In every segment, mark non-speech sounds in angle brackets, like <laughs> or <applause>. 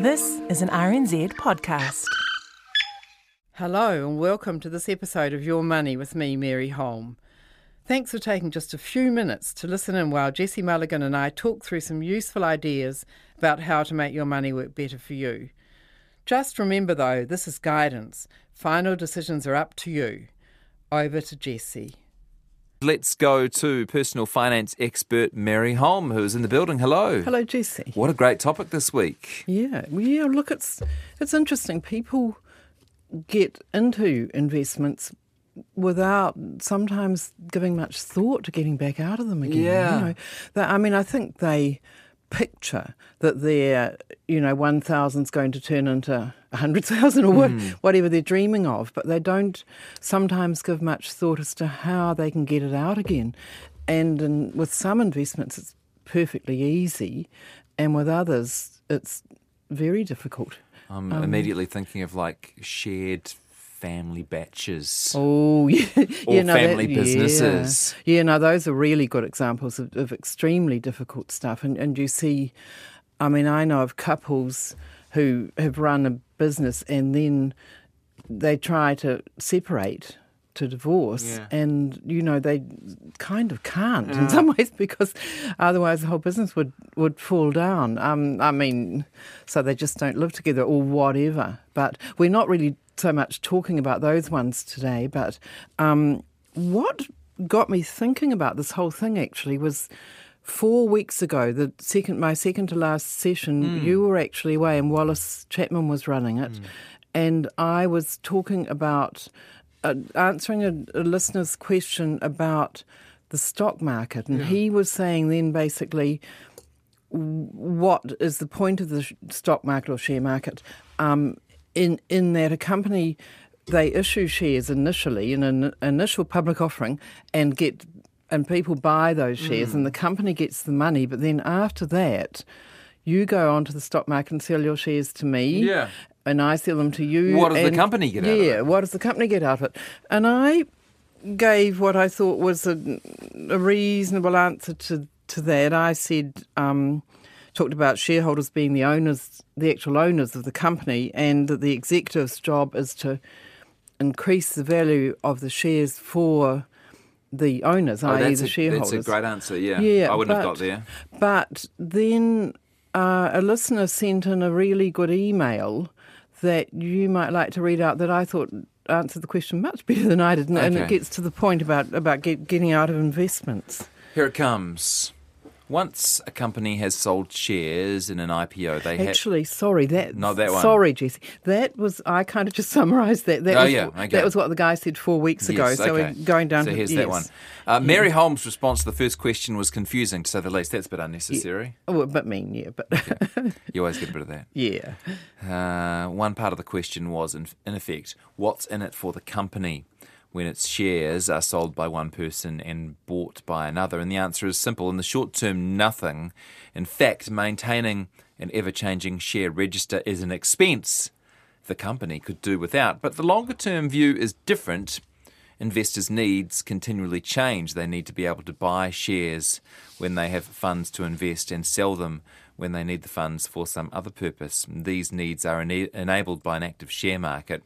This is an RNZ podcast. Hello, and welcome to this episode of Your Money with me, Mary Holm. Thanks for taking just a few minutes to listen in while Jesse Mulligan and I talk through some useful ideas about how to make your money work better for you. Just remember, though, this is guidance. Final decisions are up to you. Over to Jesse. Let's go to personal finance expert Mary Holm, who's in the building. Hello. Hello, Jesse. What a great topic this week. Yeah, well, yeah. Look, it's it's interesting. People get into investments without sometimes giving much thought to getting back out of them again. Yeah. You know, I mean, I think they picture that their, you know, 1,000's going to turn into 100,000 or what, whatever they're dreaming of, but they don't sometimes give much thought as to how they can get it out again. And in, with some investments, it's perfectly easy, and with others, it's very difficult. I'm Um, immediately thinking of like shared family batches. Oh, <laughs> yeah. Or yeah, no, family yeah. businesses. Yeah, no, those are really good examples of, of extremely difficult stuff. And, and you see, I mean, I know of couples who have run a business and then they try to separate to divorce Yeah. and you know they kind of can't in some <laughs> ways because otherwise the whole business would would fall down um i mean so they just don't live together or whatever but we're not really so much talking about those ones today but um what got me thinking about this whole thing actually was four weeks ago the second my second to last session you were actually away and wallace chapman was running it. And i was talking about uh, answering a, a listener's question about the stock market, and he was saying then basically what is the point of the stock market or share market? Um, in in that a company they issue shares initially in an initial public offering and get and people buy those shares and the company gets the money, but then after that. You go onto the stock market and sell your shares to me, Yeah. and I sell them to you. What does the company get out of it? Yeah, what does the company get out of it? And I gave what I thought was a, a reasonable answer to, to that. I said, um, talked about shareholders being the owners, the actual owners of the company, and that the executive's job is to increase the value of the shares for the owners, Oh, i.e., the a, shareholders. that's a great answer, yeah. Yeah, I wouldn't have got there. But then uh, a listener sent in a really good email that you might like to read out that I thought answered the question much <laughs> better than I did, and, and it gets to the point about about get, getting out of investments. Here it comes. Once a company has sold shares in an IPO, they have. Actually, sorry, that Not that one. Sorry, Jesse, that was I kind of just <laughs> summarised that. That Oh, was, yeah, okay. that was what the guy said four weeks ago. Yes, so okay. we're going down so to here's yes. that one. Uh, Mary Holm's response to the first question was confusing, to say the least. That's a bit unnecessary. Oh, a bit mean, yeah, but You always get a bit of that. <laughs> yeah. Uh, one part of the question was, in, in effect, what's in it for the company when its shares are sold by one person and bought by another? And the answer is simple. In the short term, nothing. In fact, maintaining an ever changing share register is an expense the company could do without. But the longer term view is different. Investors' needs continually change. They need to be able to buy shares when they have funds to invest and sell them when they need the funds for some other purpose. These needs are ena- enabled by an active share market.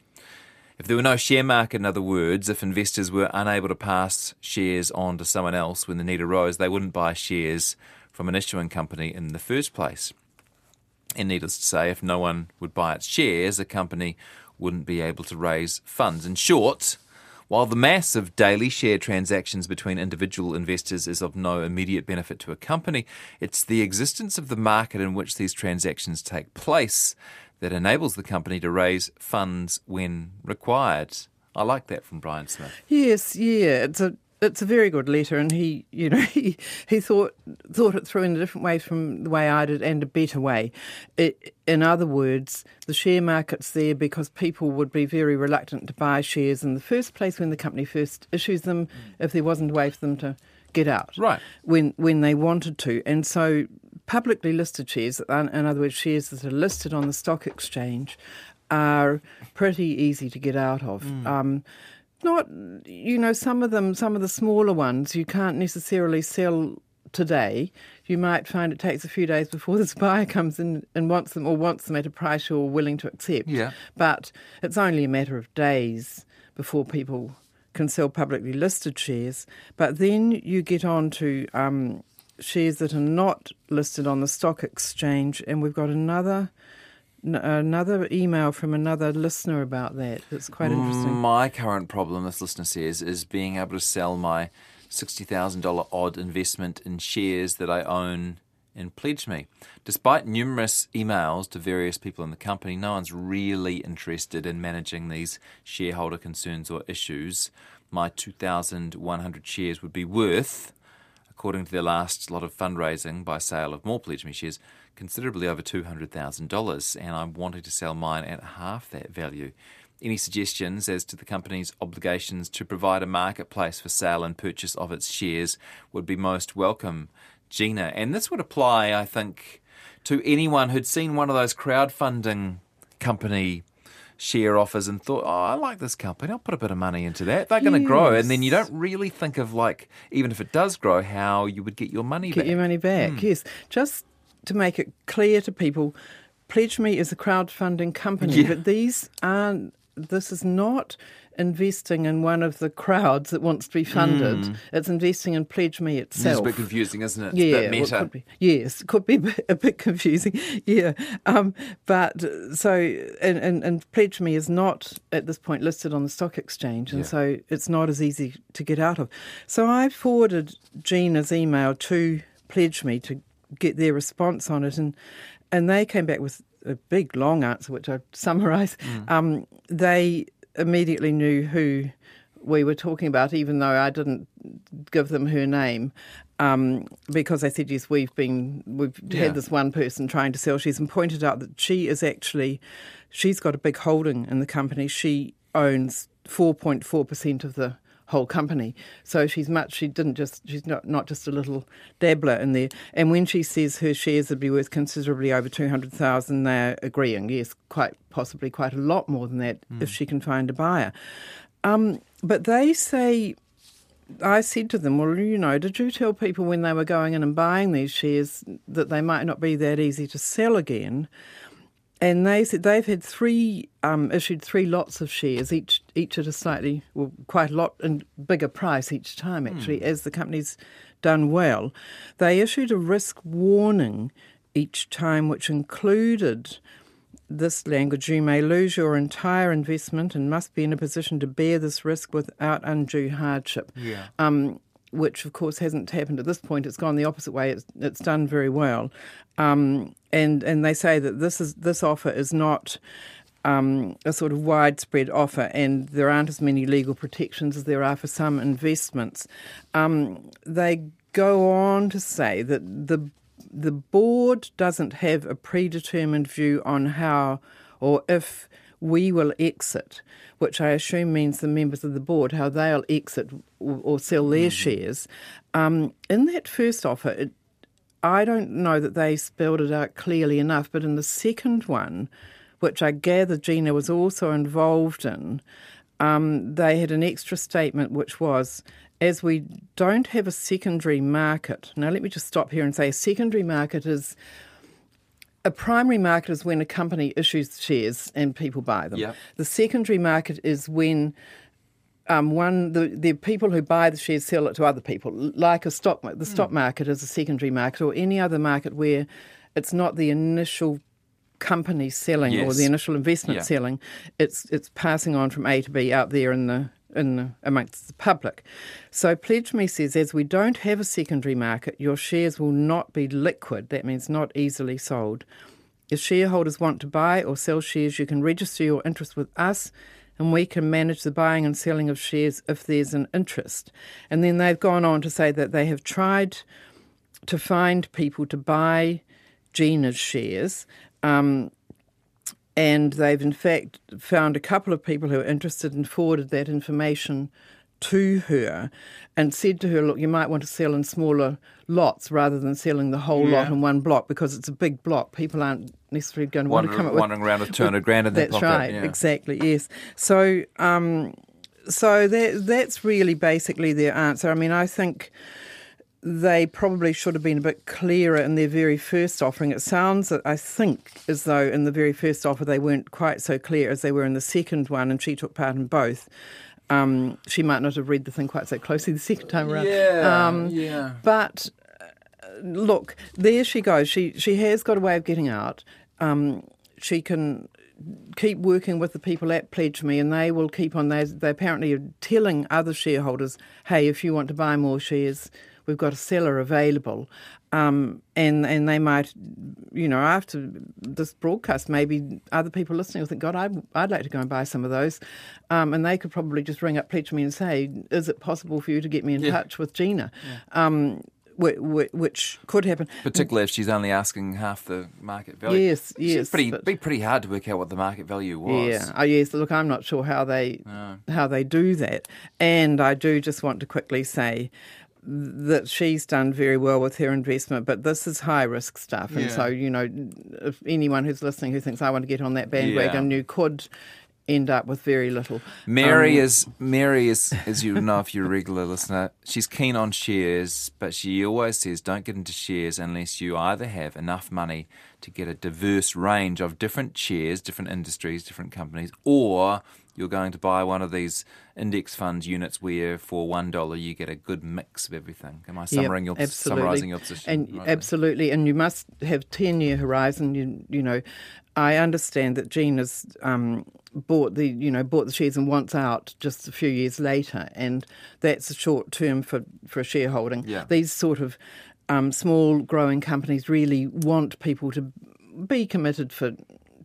If there were no share market, in other words, if investors were unable to pass shares on to someone else when the need arose, they wouldn't buy shares from an issuing company in the first place. And needless to say, if no one would buy its shares, a company wouldn't be able to raise funds. In short, while the mass of daily share transactions between individual investors is of no immediate benefit to a company, it's the existence of the market in which these transactions take place that enables the company to raise funds when required. I like that from Brian Smith. Yes, yeah, it's a it's a very good letter, and he, you know, <laughs> he he thought thought it through in a different way from the way I did, and a better way. It, in other words, the share market's there because people would be very reluctant to buy shares in the first place when the company first issues them, mm. if there wasn't a way for them to get out, Right. When when they wanted to, and so publicly listed shares, in in other words, shares that are listed on the stock exchange, are pretty easy to get out of. Um, not, you know, some of them, some of the smaller ones, you can't necessarily sell today, you might find it takes a few days before this <laughs> buyer comes in and wants them or wants them at a price you're willing to accept. Yeah. But it's only a matter of days before people can sell publicly listed shares. But then you get on to um, shares that are not listed on the stock exchange, and we've got another another email from another listener about that. That's quite interesting. Mm, my current problem, this listener says, is being able to sell my $60,000 odd investment in shares that I own in Pledge Me. Despite numerous emails to various people in the company, no one's really interested in managing these shareholder concerns or issues. My 2,100 shares would be worth, according to their last lot of fundraising by sale of more Pledge Me shares, considerably over $200,000, and I'm wanting to sell mine at half that value. Any suggestions as to the company's obligations to provide a marketplace for sale and purchase of its shares would be most welcome, Gina. And this would apply, I think, to anyone who'd seen one of those crowdfunding company share offers and thought, oh, I like this company. I'll put a bit of money into that. They're going to grow. And then you don't really think of, like, even if it does grow, how you would get your money Get back. your money back, Hmm. yes. Just to make it clear to people, Pledge Me is a crowdfunding company, Yeah. but these aren't. This is not investing in one of the crowds that wants to be funded. It's investing in Pledge Me It's itself. Hmm. a bit confusing, isn't it? It's yeah, a bit well, it could be. Yes, it could be a bit, confusing. <laughs> Yeah, um, but so and, and and Pledge Me is not at this point listed on the stock exchange, and Yeah. so it's not as easy to get out of. So I forwarded Gina's email to Pledge Me to get their response on it, and and they came back with a big long answer, which I summarise. Um, they immediately knew who we were talking about, even though I didn't give them her name, um, because they said yes, we've been we've Yeah. had this one person trying to sell shares, and pointed out that she is actually she's got a big holding in the company. She owns four point four percent of the whole company. So she's much. She didn't just. She's not not just a little dabbler in there. And when she says her shares would be worth considerably over two hundred thousand, they're agreeing. Yes, quite possibly quite a lot more than that if she can find a buyer. Um, but they say. I said to them, well, you know, did you tell people when they were going in and buying these shares that they might not be that easy to sell again? And they said they've had three um, issued three lots of shares, each each at a slightly, well, quite a lot and bigger price each time. Actually, as the company's done well, they issued a risk warning each time, which included this language: you may lose your entire investment and must be in a position to bear this risk without undue hardship. Yeah. Um, which of course hasn't happened at this point. It's gone the opposite way. It's it's done very well, um, and and they say that this is this offer is not. Um, a sort of widespread offer, and there aren't as many legal protections as there are for some investments. Um, they go on to say that the the board doesn't have a predetermined view on how or if we will exit, which I assume means the members of the board, how they'll exit or, or sell their shares. Um, in that first offer, it, I don't know that they spelled it out clearly enough, but in the second one, which I gather Gina was also involved in, um, they had an extra statement which was as we don't have a secondary market. Now, let me just stop here and say a secondary market is a primary market is when a company issues shares and people buy them. Yep. The secondary market is when um, one the, the people who buy the shares sell it to other people, like a stock. The Hmm. stock market is a secondary market, or any other market where it's not the initial company selling or the initial investment Yeah. selling. It's it's passing on from A to B out there in the in the, amongst the public. So Pledge Me says, as we don't have a secondary market, your shares will not be liquid. That means not easily sold. If shareholders want to buy or sell shares, you can register your interest with us and we can manage the buying and selling of shares if there's an interest. And then they've gone on to say that they have tried to find people to buy Gina's shares. Um, and they've in fact found a couple of people who are interested and forwarded that information to her and said to her, Look, you might want to sell in smaller lots rather than selling the whole lot in one block because it's a big block. People aren't necessarily going to want to come up with wandering around with 200 grand in that's right, yeah. exactly, yes. So, um, so that, that's really basically their answer. I mean, I think they probably should have been a bit clearer in their very first offering. It sounds, I think, as though in the very first offer they weren't quite so clear as they were in the second one, and she took part in both. Um, she might not have read the thing quite so closely the second time around. Um, yeah. But uh, look, there she goes. She she has got a way of getting out. Um, she can keep working with the people at Pledge Me, and they will keep on. They, they apparently are telling other shareholders, "Hey, if you want to buy more shares, we've got a seller available." Um, and and they might, you know, after this broadcast, maybe other people listening will think, God, I'd, I'd like to go and buy some of those. Um, and they could probably just ring up Me and say, Is it possible for you to get me in Yeah. touch with Gina? Um, whi- whi- which could happen. Particularly if she's only asking half the market value. Yes, It's yes, Pretty, but- be pretty hard to work out what the market value was. Yeah. Oh, yes. Look, I'm not sure how they No. how they do that, and I do just want to quickly say that she's done very well with her investment, but this is high risk stuff, and Yeah. so you know, if anyone who's listening who thinks I want to get on that bandwagon, Yeah. you could end up with very little. Mary Um, is Mary is as you know if you're a regular listener, she's keen on shares, but she always says don't get into shares unless you either have enough money to get a diverse range of different shares, different industries, different companies, or you're going to buy one of these index fund units where for one dollar you get a good mix of everything. Am I Yep, summarizing your absolutely. summarizing your position? And right there? absolutely, and you must have ten year horizon. You, you know, I understand that Jean has um, bought the you know bought the shares and wants out just a few years later, and that's a short term for for a shareholding. Yeah. These sort of um, small growing companies really want people to be committed for.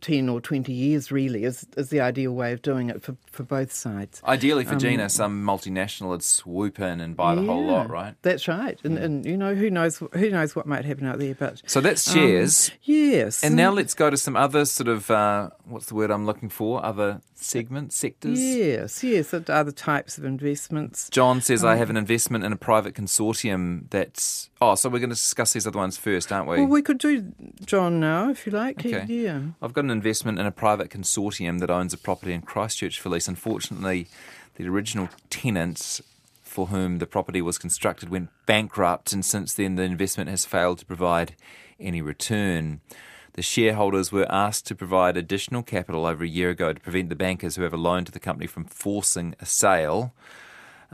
10 or 20 years really is, is the ideal way of doing it for, for both sides. Ideally for Gina, some multinational would swoop in and buy the whole Um, lot, right? That's right. And, and you know who knows who knows what might happen out there but So that's um, shares. yes. And now let's go to some other sort of uh, what's the word I'm looking for? Other segments, sectors. Yes, yes, other types of investments. John says I Um, have an investment in a private consortium that's. Oh, so we're going to discuss these other ones first, aren't we? Well, we could do John now if you like. He- Okay. Yeah. I've got an investment in a private consortium that owns a property in Christchurch for lease. Unfortunately, the original tenants for whom the property was constructed went bankrupt, and since then the investment has failed to provide any return. The shareholders were asked to provide additional capital over a year ago to prevent the bankers who have a loan to the company from forcing a sale.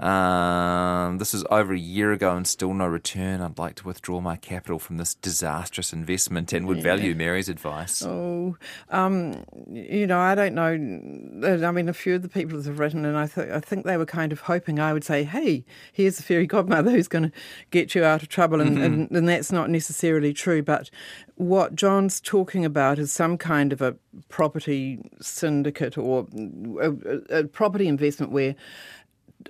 Um, this is over a year ago and still no return. I'd like to withdraw my capital from this disastrous investment and would value Mary's advice. Oh, um, you know, I don't know. I mean, a few of the people that have written, and I, th- I think they were kind of hoping I would say, "Hey, here's the fairy godmother who's going to get you out of trouble," and, and, and that's not necessarily true. But what John's talking about is some kind of a property syndicate or a, a, a property investment where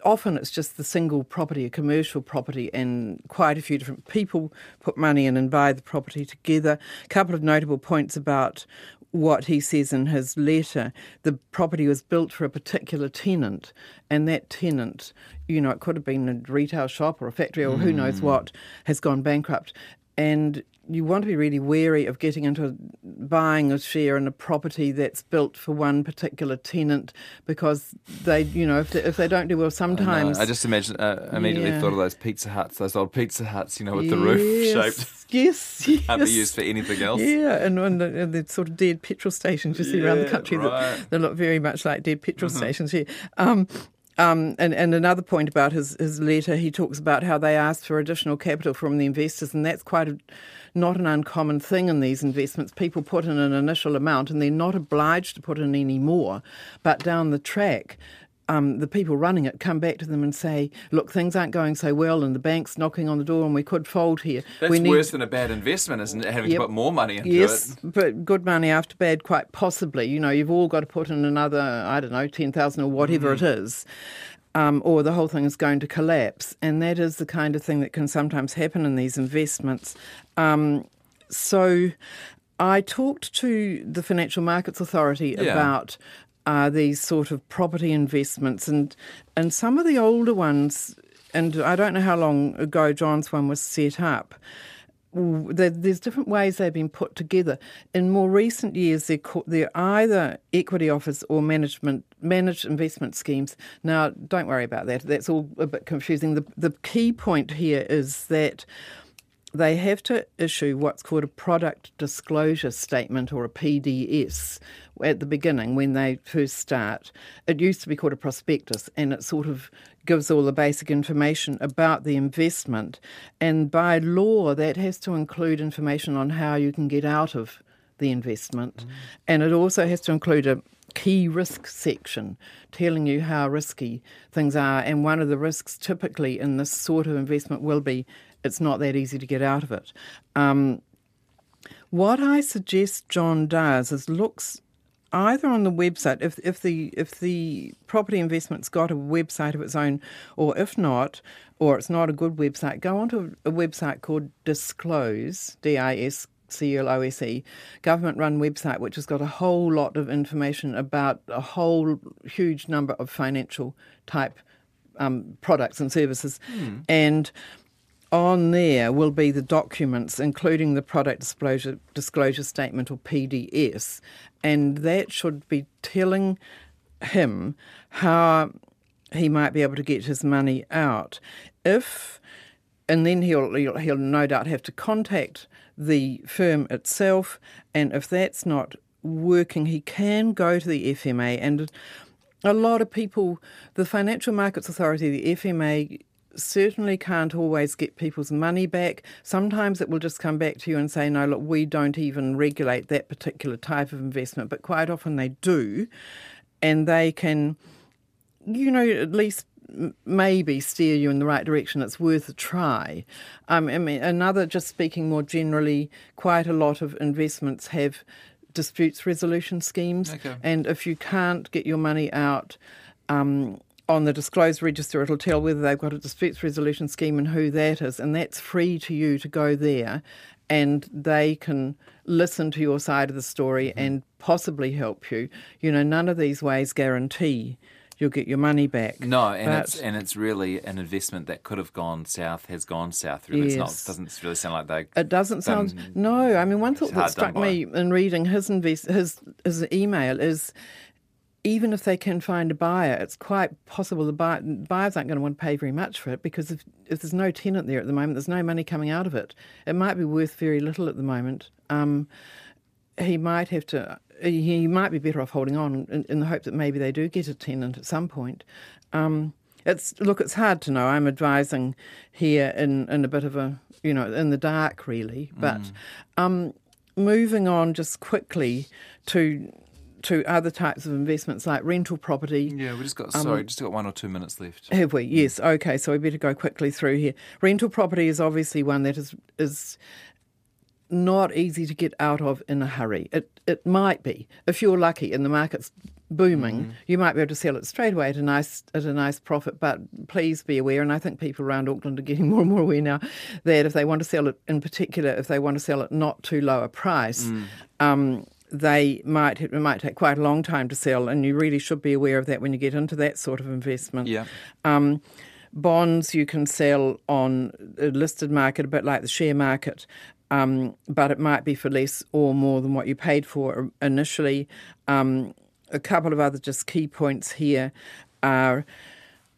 often it's just the single property, a commercial property, and quite a few different people put money in and buy the property together. A couple of notable points about what he says in his letter. The property was built for a particular tenant, and that tenant, you know, it could have been a retail shop or a factory or who knows hmm. what, has gone bankrupt. And you want to be really wary of getting into buying a share in a property that's built for one particular tenant because they, you know, if they, if they don't do well, sometimes. I just imagine, uh, immediately Yeah. thought of those Pizza Huts, those old Pizza Huts, you know, with the roof shaped. Yes, <laughs> yes, Can't be used for anything else. Yeah, and, and, the, and the sort of dead petrol stations you see around the country right. that they look very much like dead petrol stations here. Um, um, and, and another point about his, his letter, he talks about how they asked for additional capital from the investors, and that's quite a, not an uncommon thing in these investments. People put in an initial amount and they're not obliged to put in any more, but down the track, um, the people running it come back to them and say, "Look, things aren't going so well, and the bank's knocking on the door, and we could fold here. That's we need worse than a bad investment, isn't it? Having Yep. to put more money into Yes, it. but good money after bad, quite possibly. You know, you've all got to put in another, I don't know, 10,000 or whatever Mm-hmm. it is. Um, or the whole thing is going to collapse. And that is the kind of thing that can sometimes happen in these investments. Um, so I talked to the Financial Markets Authority Yeah. about uh, these sort of property investments and and some of the older ones and I don't know how long ago John's one was set up there's different ways they've been put together. In more recent years, they're, ca- they're either equity offers or management managed investment schemes. Now, don't worry about that. That's all a bit confusing. The the key point here is that they have to issue what's called a product disclosure statement or a PDS at the beginning when they first start. It used to be called a prospectus and it sort of gives all the basic information about the investment. And by law, that has to include information on how you can get out of the investment. Mm. And it also has to include a key risk section telling you how risky things are. And one of the risks typically in this sort of investment will be it's not that easy to get out of it. Um, what I suggest John does is looks either on the website if if the if the property investment's got a website of its own, or if not, or it's not a good website, go onto a website called Disclose D I S C L O S E government run website which has got a whole lot of information about a whole huge number of financial type um, products and services and on there will be the documents, including the product disclosure, disclosure statement or PDS, and that should be telling him how he might be able to get his money out. If and then he'll, he'll he'll no doubt have to contact the firm itself, and if that's not working, he can go to the FMA and a lot of people, the Financial Markets Authority, the FMA, certainly can't always get people's money back. Sometimes it will just come back to you and say, no, look, we don't even regulate that particular type of investment, but quite often they do. And they can, you know, at least maybe steer you in the right direction. It's worth a try. Um, I mean, another, just speaking more generally, quite a lot of investments have disputes resolution schemes. Okay. And if you can't get your money out, um, on the disclosed register, it'll tell whether they've got a disputes resolution scheme and who that is, and that's free to you to go there, and they can listen to your side of the story mm-hmm. and possibly help you. You know, none of these ways guarantee you'll get your money back. No, and But- it's and it's really an investment that could have gone south, has gone south. Really, it's not. Yes. Doesn't really sound like they. It doesn't sound. no, I mean, one thought that struck me in reading his invest his his email is. Even if they can find a buyer, it's quite possible the buy, buyers aren't going to want to pay very much for it because if, if there's no tenant there at the moment, there's no money coming out of it. It might be worth very little at the moment. Um, he might have to. He might be better off holding on in, in the hope that maybe they do get a tenant at some point. Um, it's look, it's hard to know. I'm advising here in, in a bit of a you know in the dark really. But um, moving on just quickly to to other types of investments like rental property. Yeah, we just got. Um, sorry, just got one or two minutes left. <laughs> Have we? Yes. Okay. So we better go quickly through here. Rental property is obviously one that is is not easy to get out of in a hurry. It it might be if you're lucky and the market's booming, you might be able to sell it straight away at a nice at a nice profit. But please be aware, and I think people around Auckland are getting <laughs> more and more aware now that if they want to sell it, in particular, if they want to sell it not too low a price. Um, they might it might take quite a long time to sell, and you really should be aware of that when you get into that sort of investment. Yeah. Um, bonds you can sell on a listed market, a bit like the share market, um, but it might be for less or more than what you paid for initially. Um, a couple of other just key points here are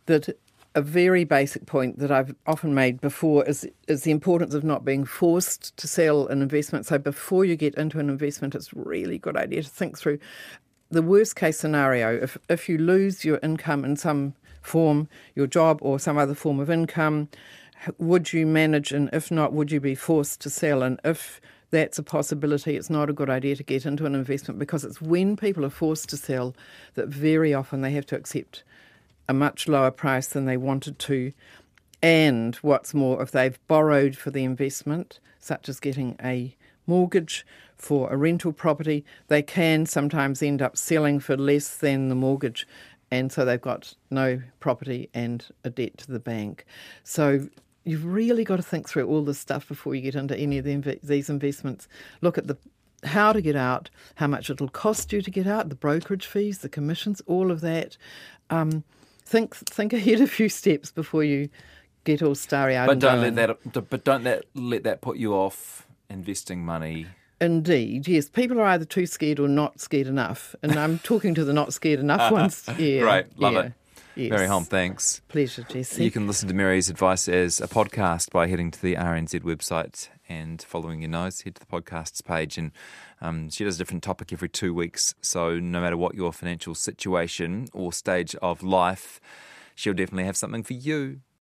that a very basic point that I've often made before is is the importance of not being forced to sell an investment. So before you get into an investment, it's really good idea to think through the worst case scenario. If if you lose your income in some form, your job or some other form of income, would you manage? And if not, would you be forced to sell? And if that's a possibility, it's not a good idea to get into an investment because it's when people are forced to sell that very often they have to accept a much lower price than they wanted to. And what's more, if they've borrowed for the investment, such as getting a mortgage for a rental property, they can sometimes end up selling for less than the mortgage. And so they've got no property and a debt to the bank. So you've really got to think through all this stuff before you get into any of the, these investments. Look at the how to get out, how much it'll cost you to get out, the brokerage fees, the commissions, all of that. Um, think think ahead a few steps before you get all starry eyed. But don't let that. But don't let let that put you off investing money. Indeed, yes. People are either too scared or not scared enough, and I'm talking to the not scared enough <laughs> ones. Yeah, Great, love yeah. it. Yes. Mary Holm, thanks. Pleasure, Jesse. You can listen to Mary's advice as a podcast by heading to the RNZ website and following your nose. Head to the podcasts page, and um, she does a different topic every two weeks. So no matter what your financial situation or stage of life, she'll definitely have something for you.